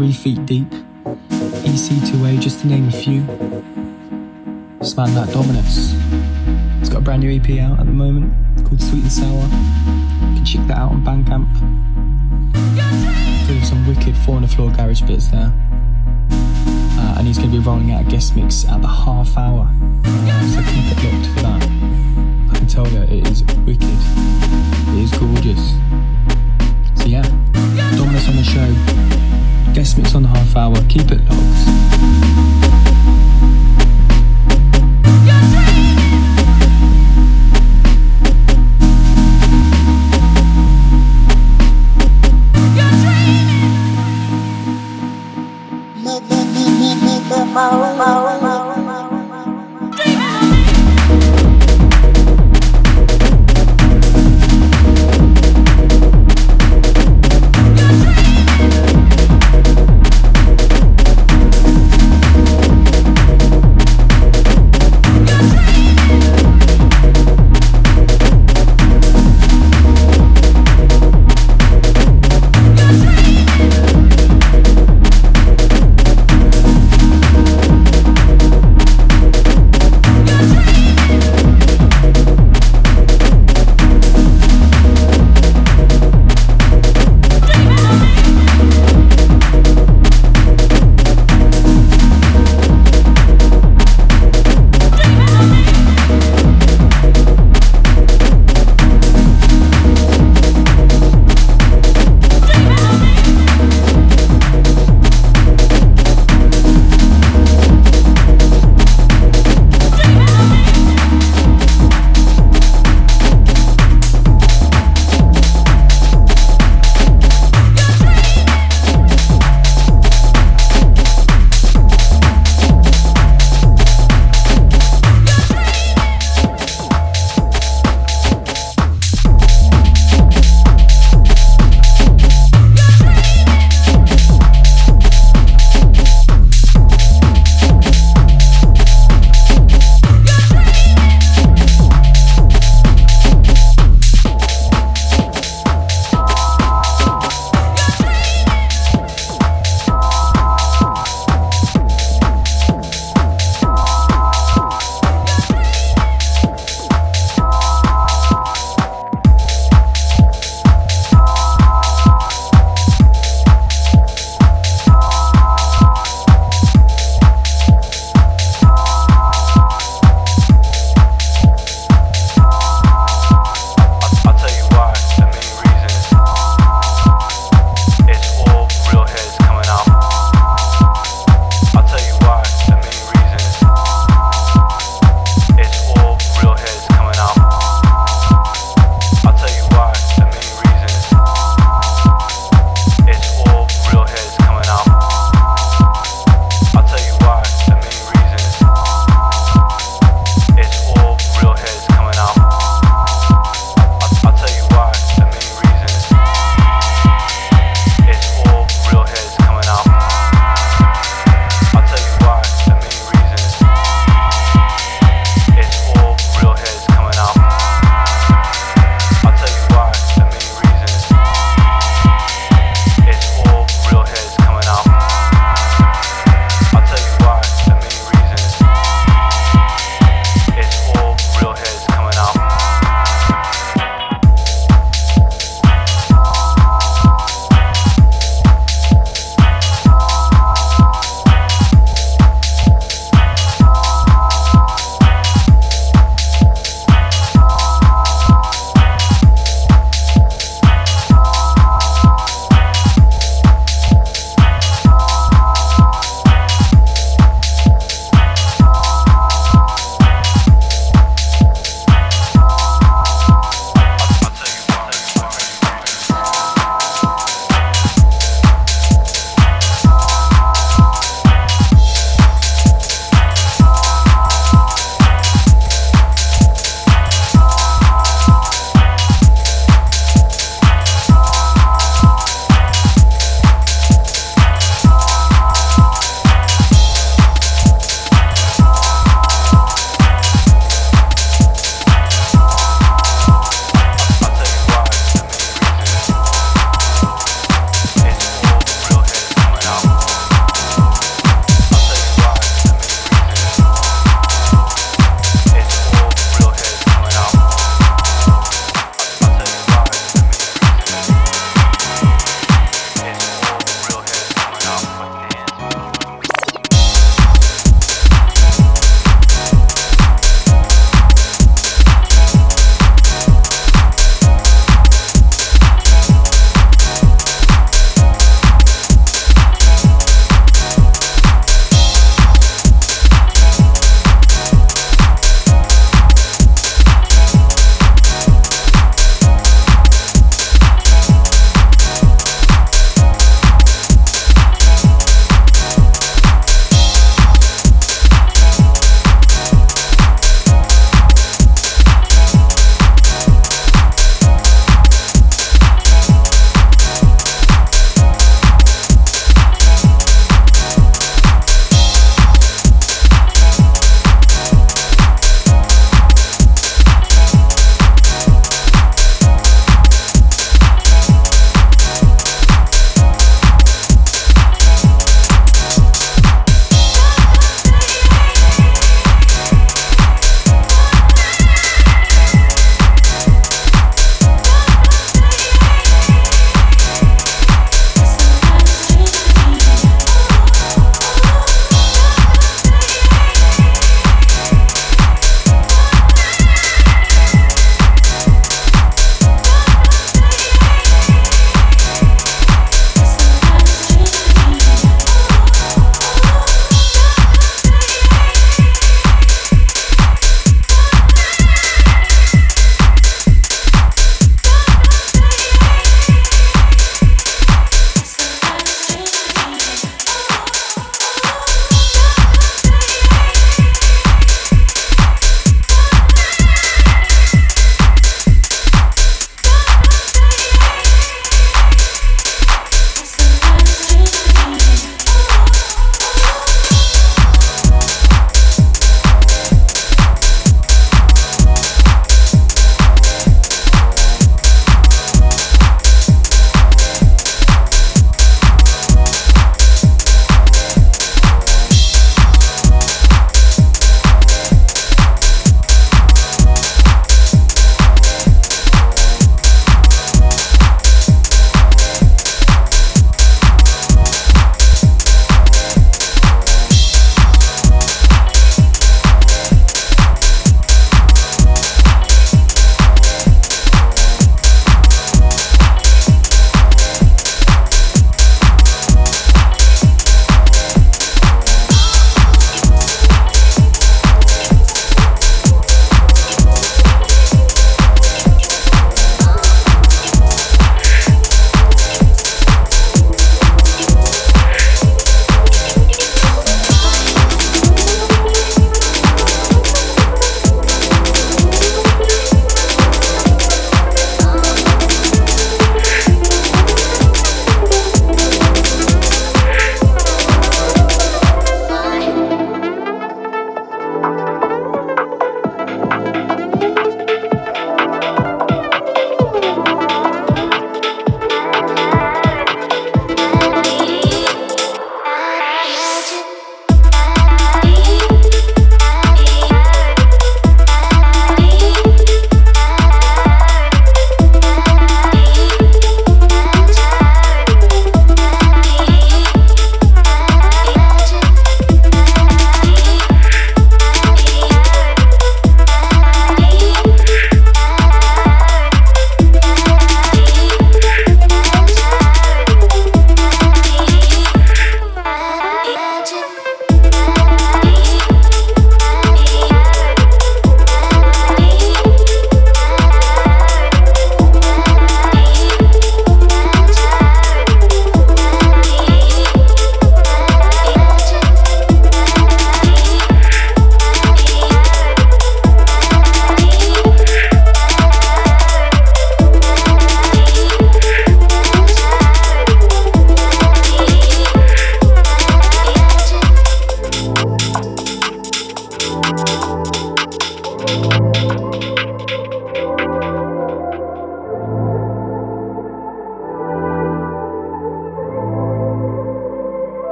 Three Feet Deep, EC2A, just to name a few. Man like Dominus. He's got a brand new EP out at the moment called Sweet and Sour. You can check that out on Bandcamp. Of some wicked four on the floor garage bits there. Uh, and he's going to be rolling out a guest mix at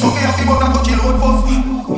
Só quero que bota por de novo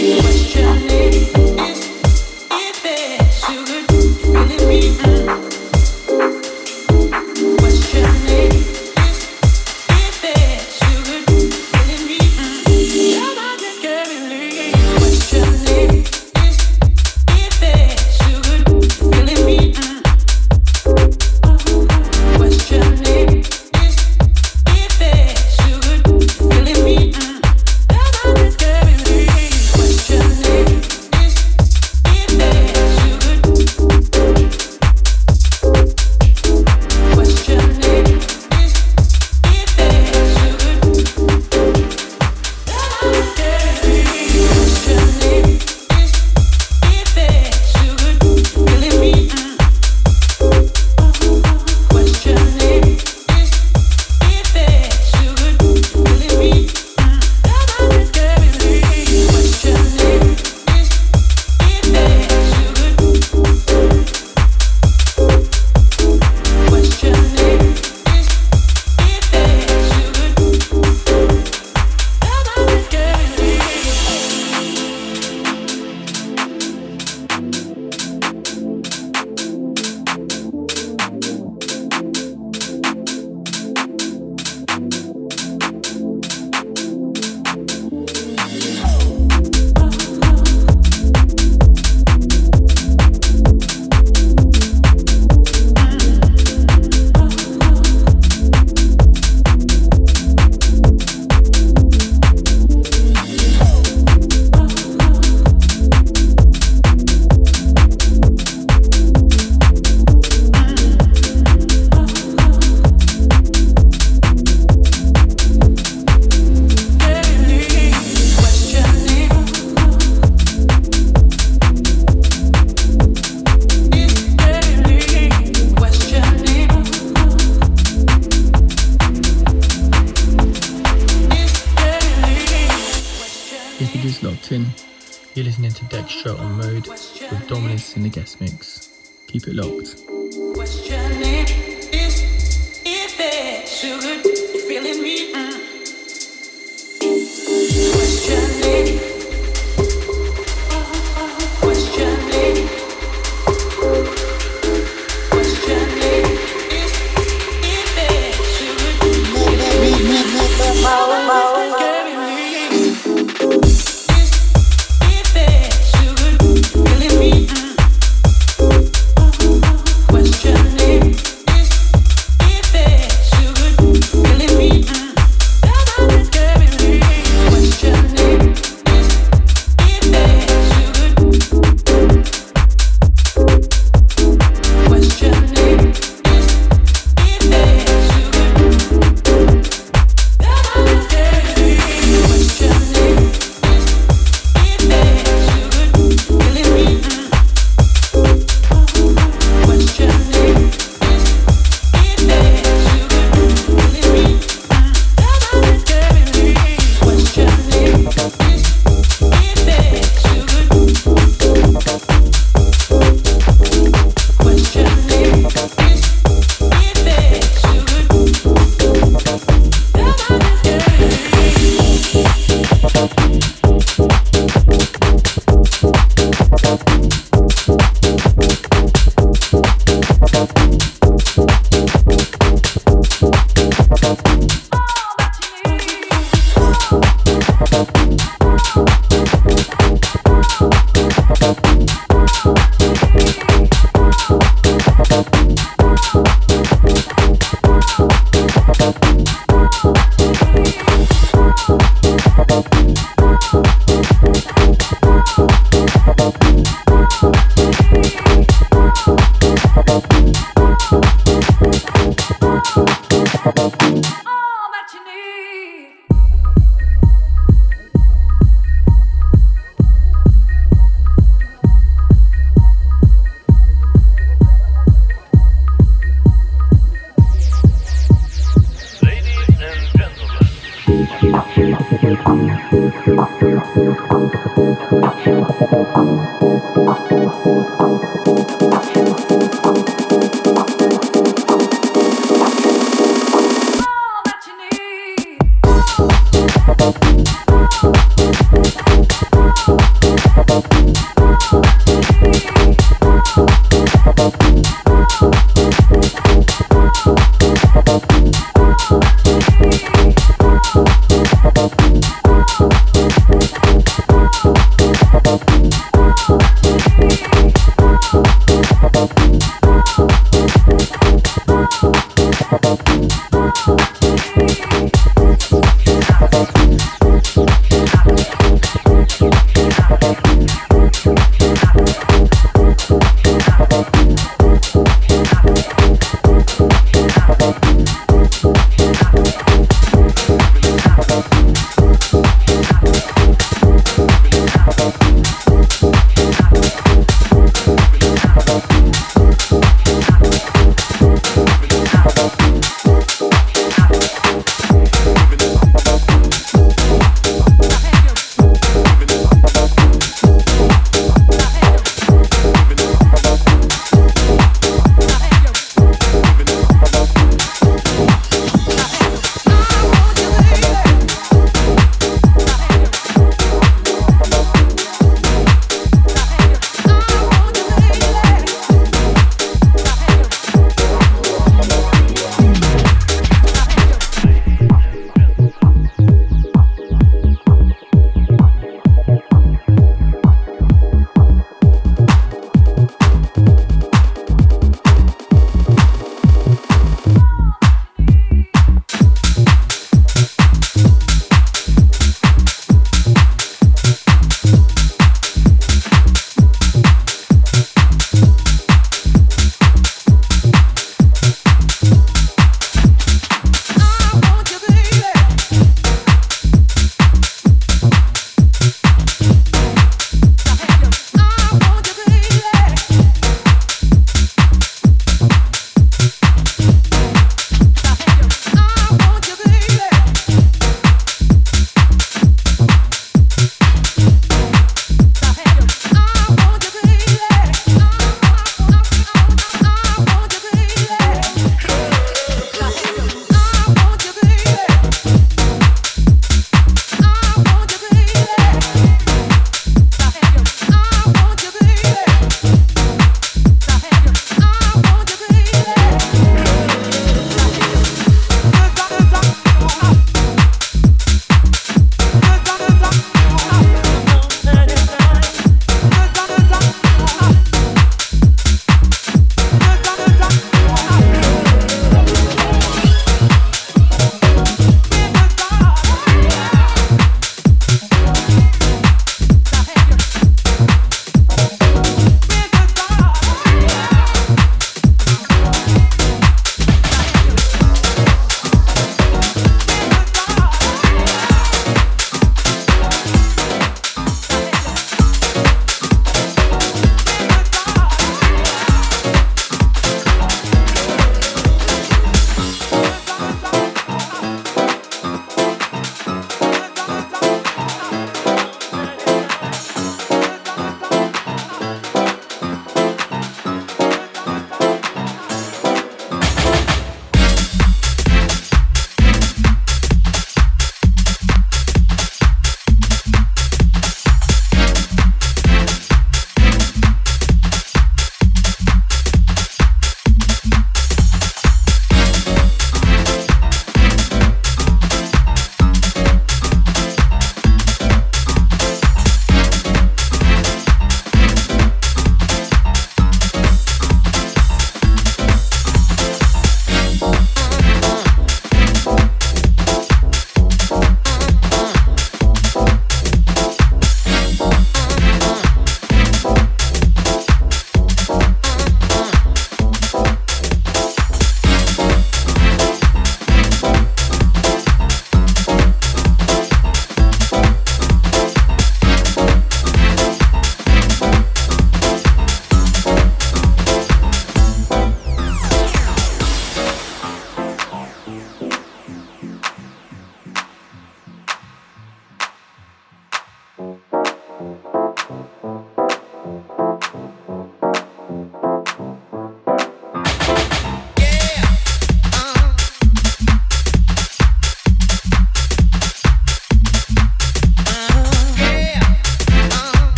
Thank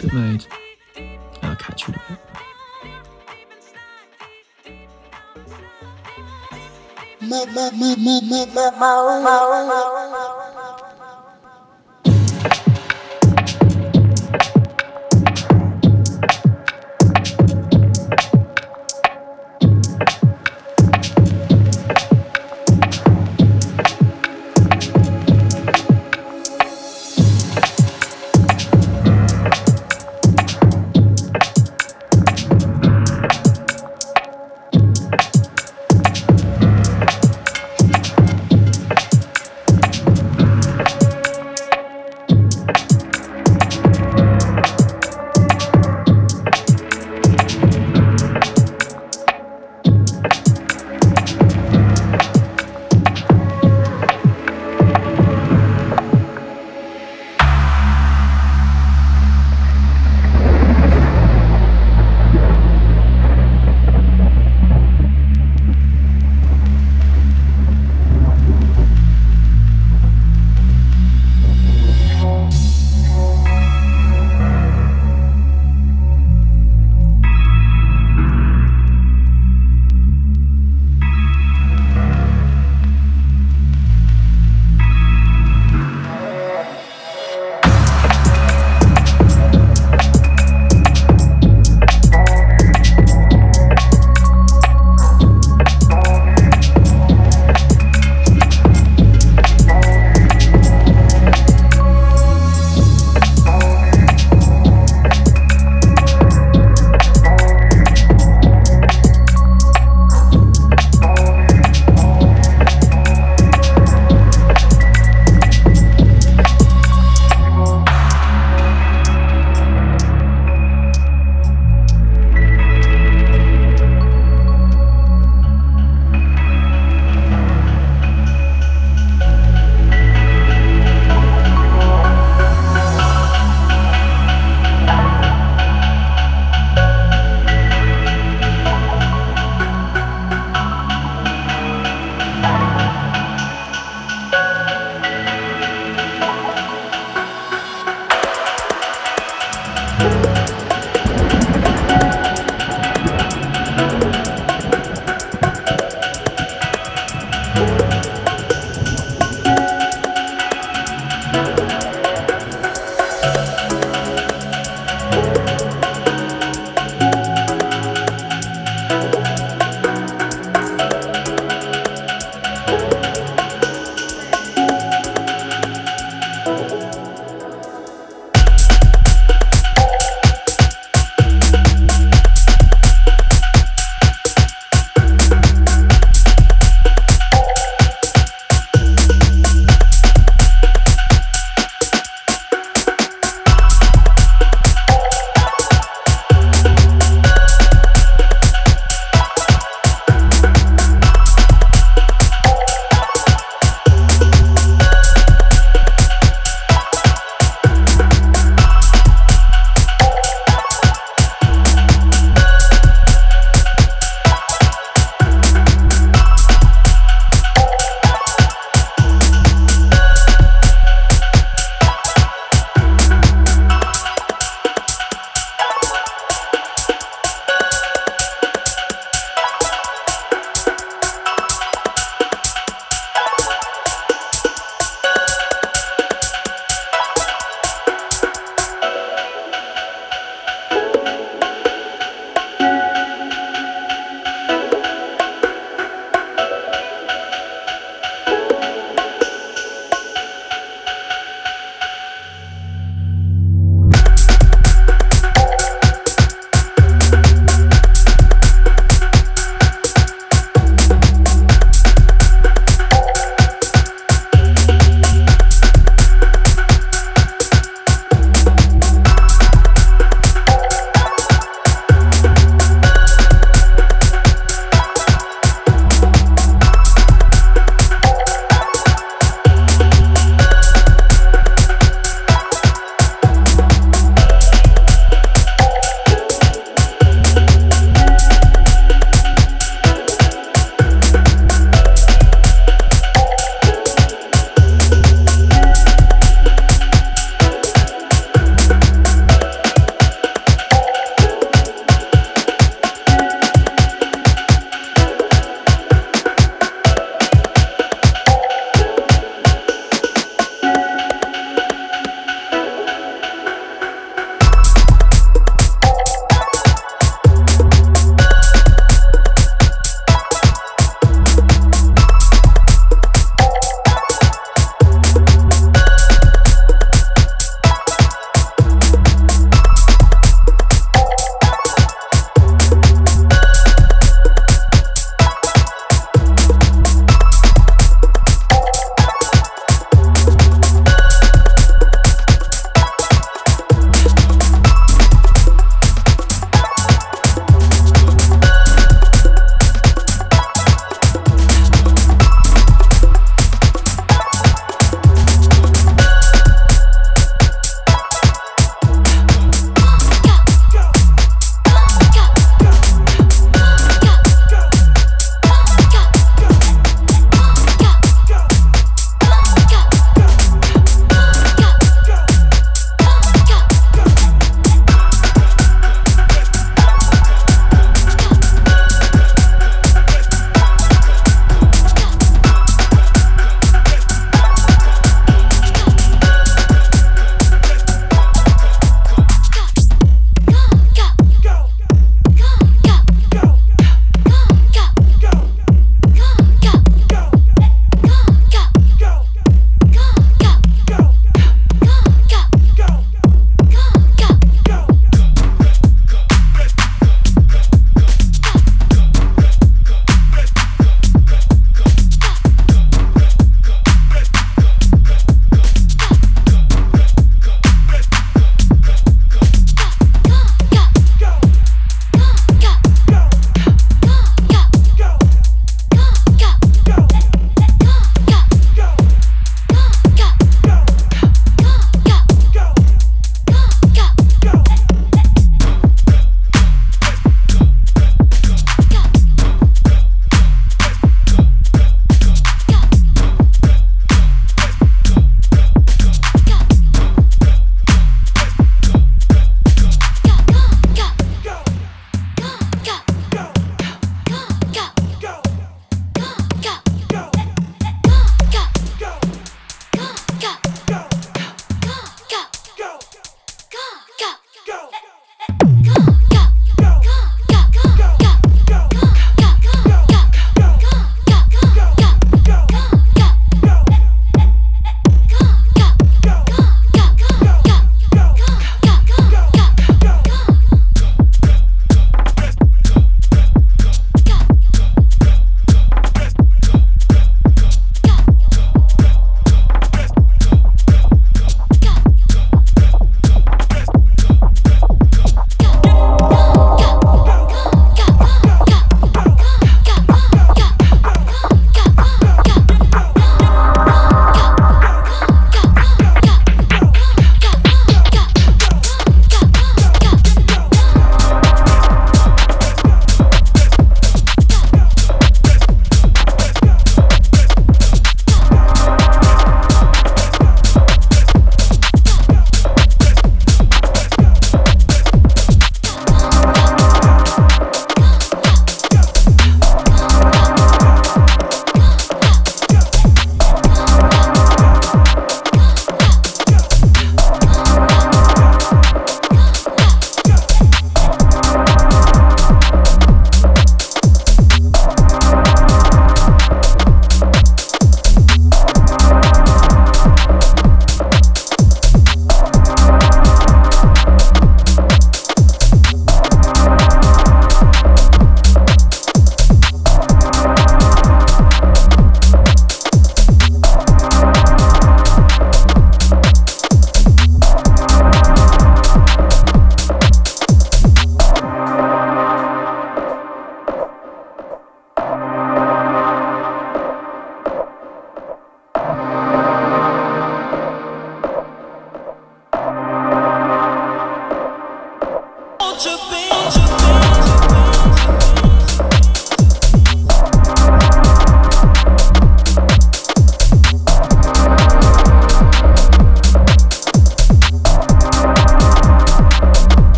stupid mode. I'll catch you in a bit.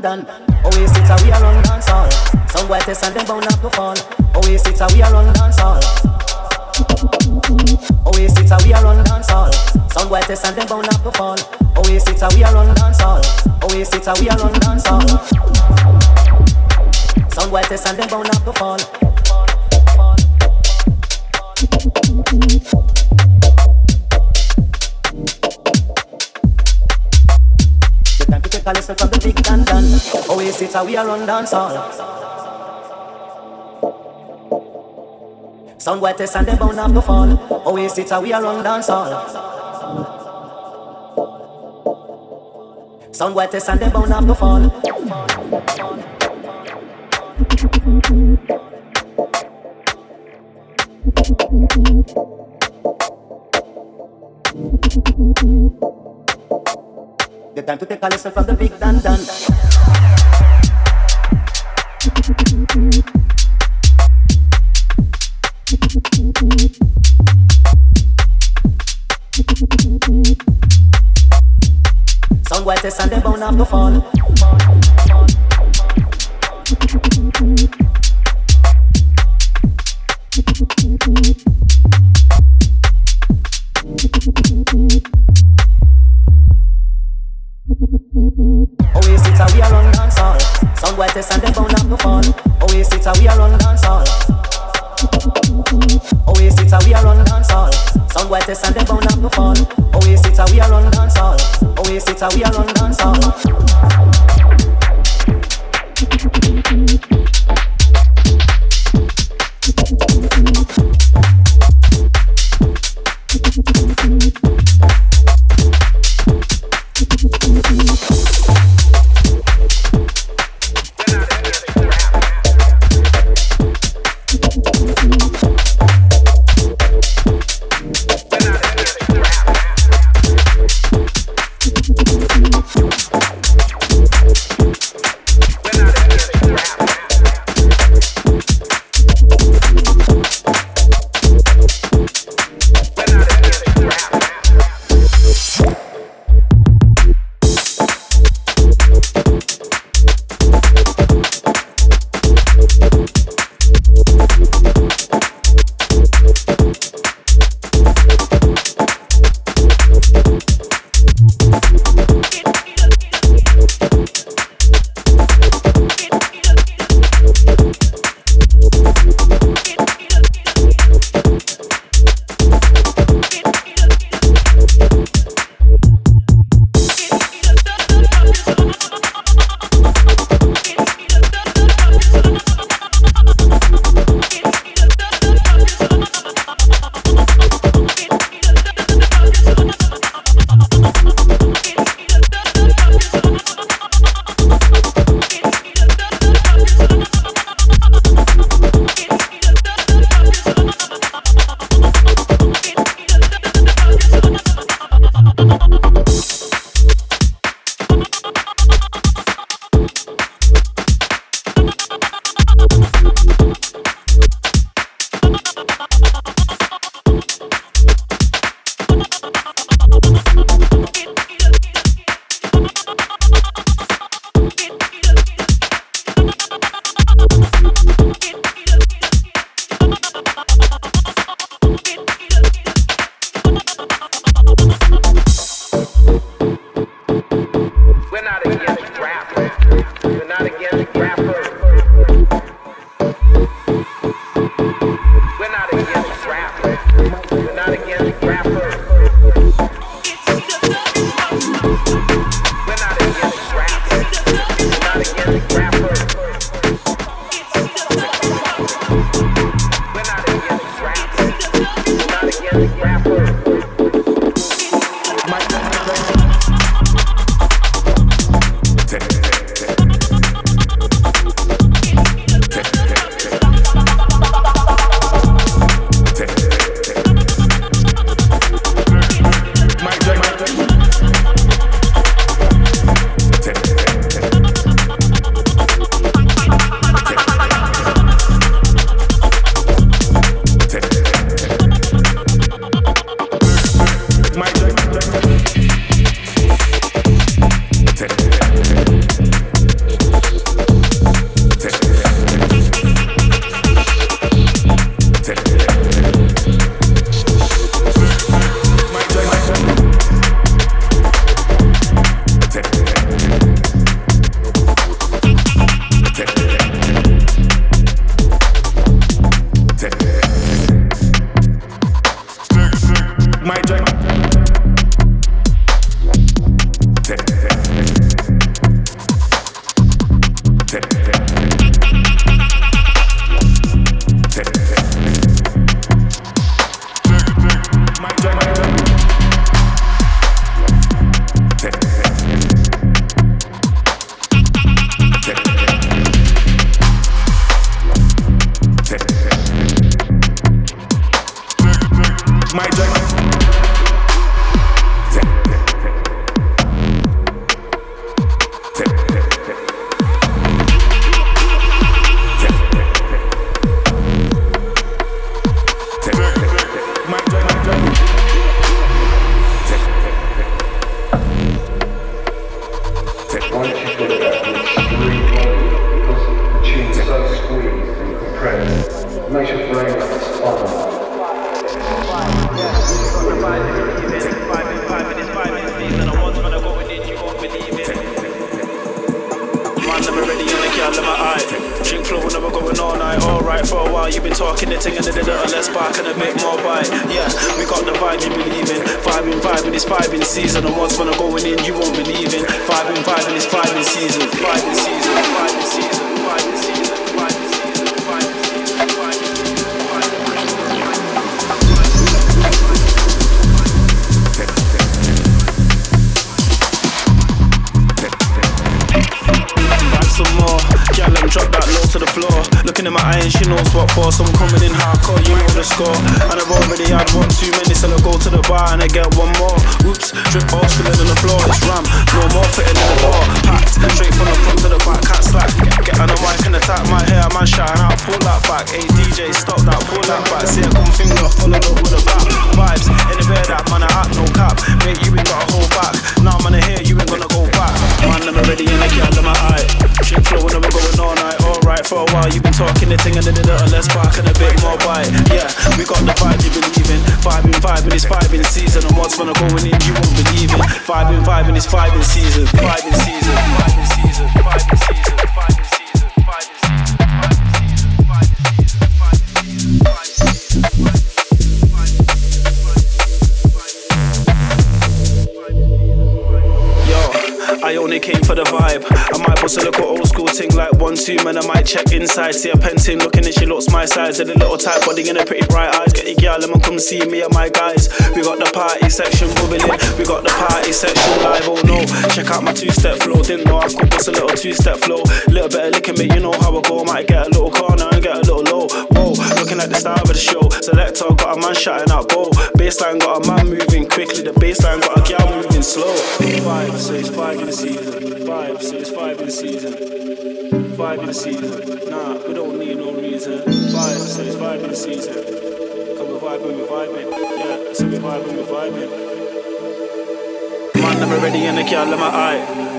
From White and they bound have to fall. Oasis, we are run dance all. Sound white and they bound have to fall. Oasis, we are run dance all. Sound white test and them bound up to fall. Oasis, we are run dance all. Oasis, we are run dance all.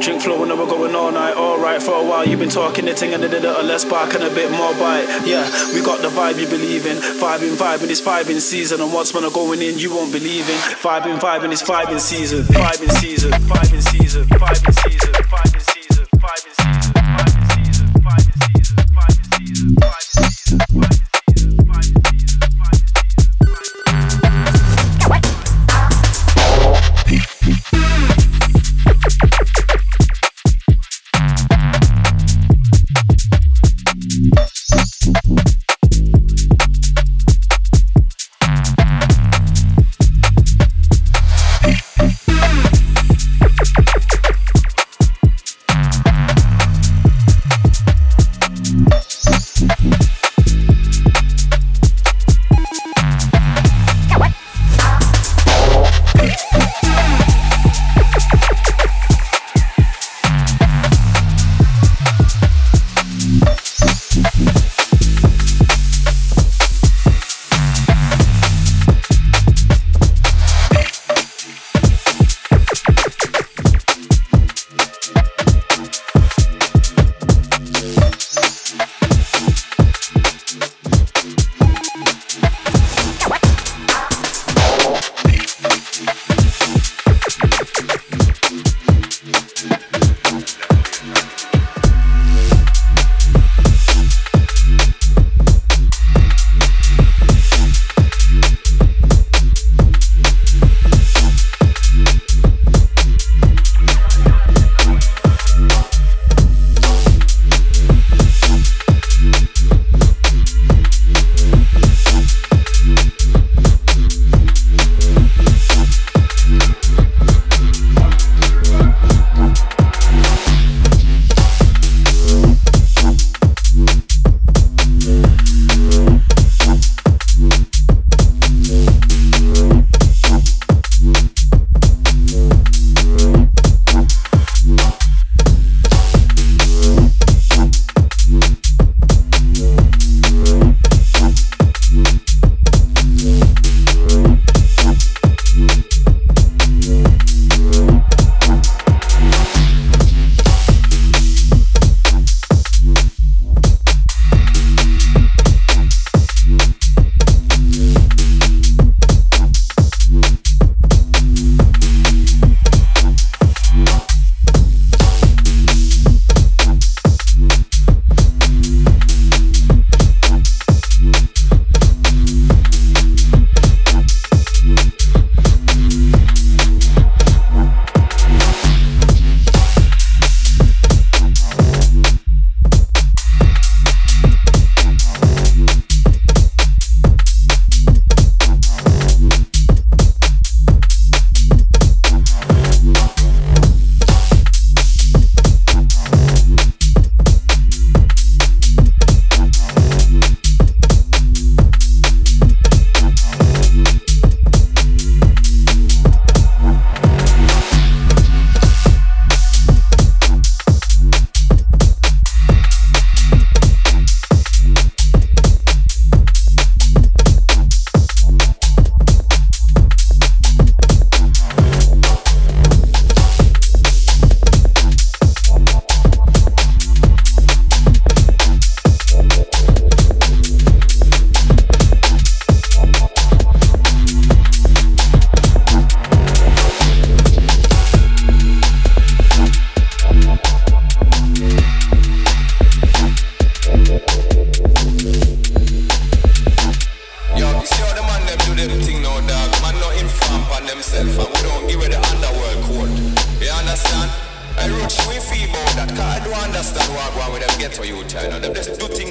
Drink flow when we're going all night. Alright, for a while you've been talking the thing and did a less spark and a bit more bite. Yeah, we got the vibe you believe in. Vibing, vibing, it's vibing season. And what's man are going in, you won't believe in. Vibing, vibing, it's. Vibing season, vibing season, vibing season, vibing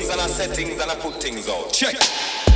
things and I set things and I put things out. Check. Check.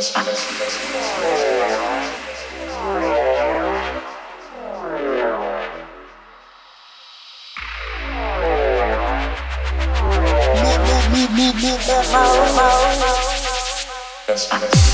Yes, yes.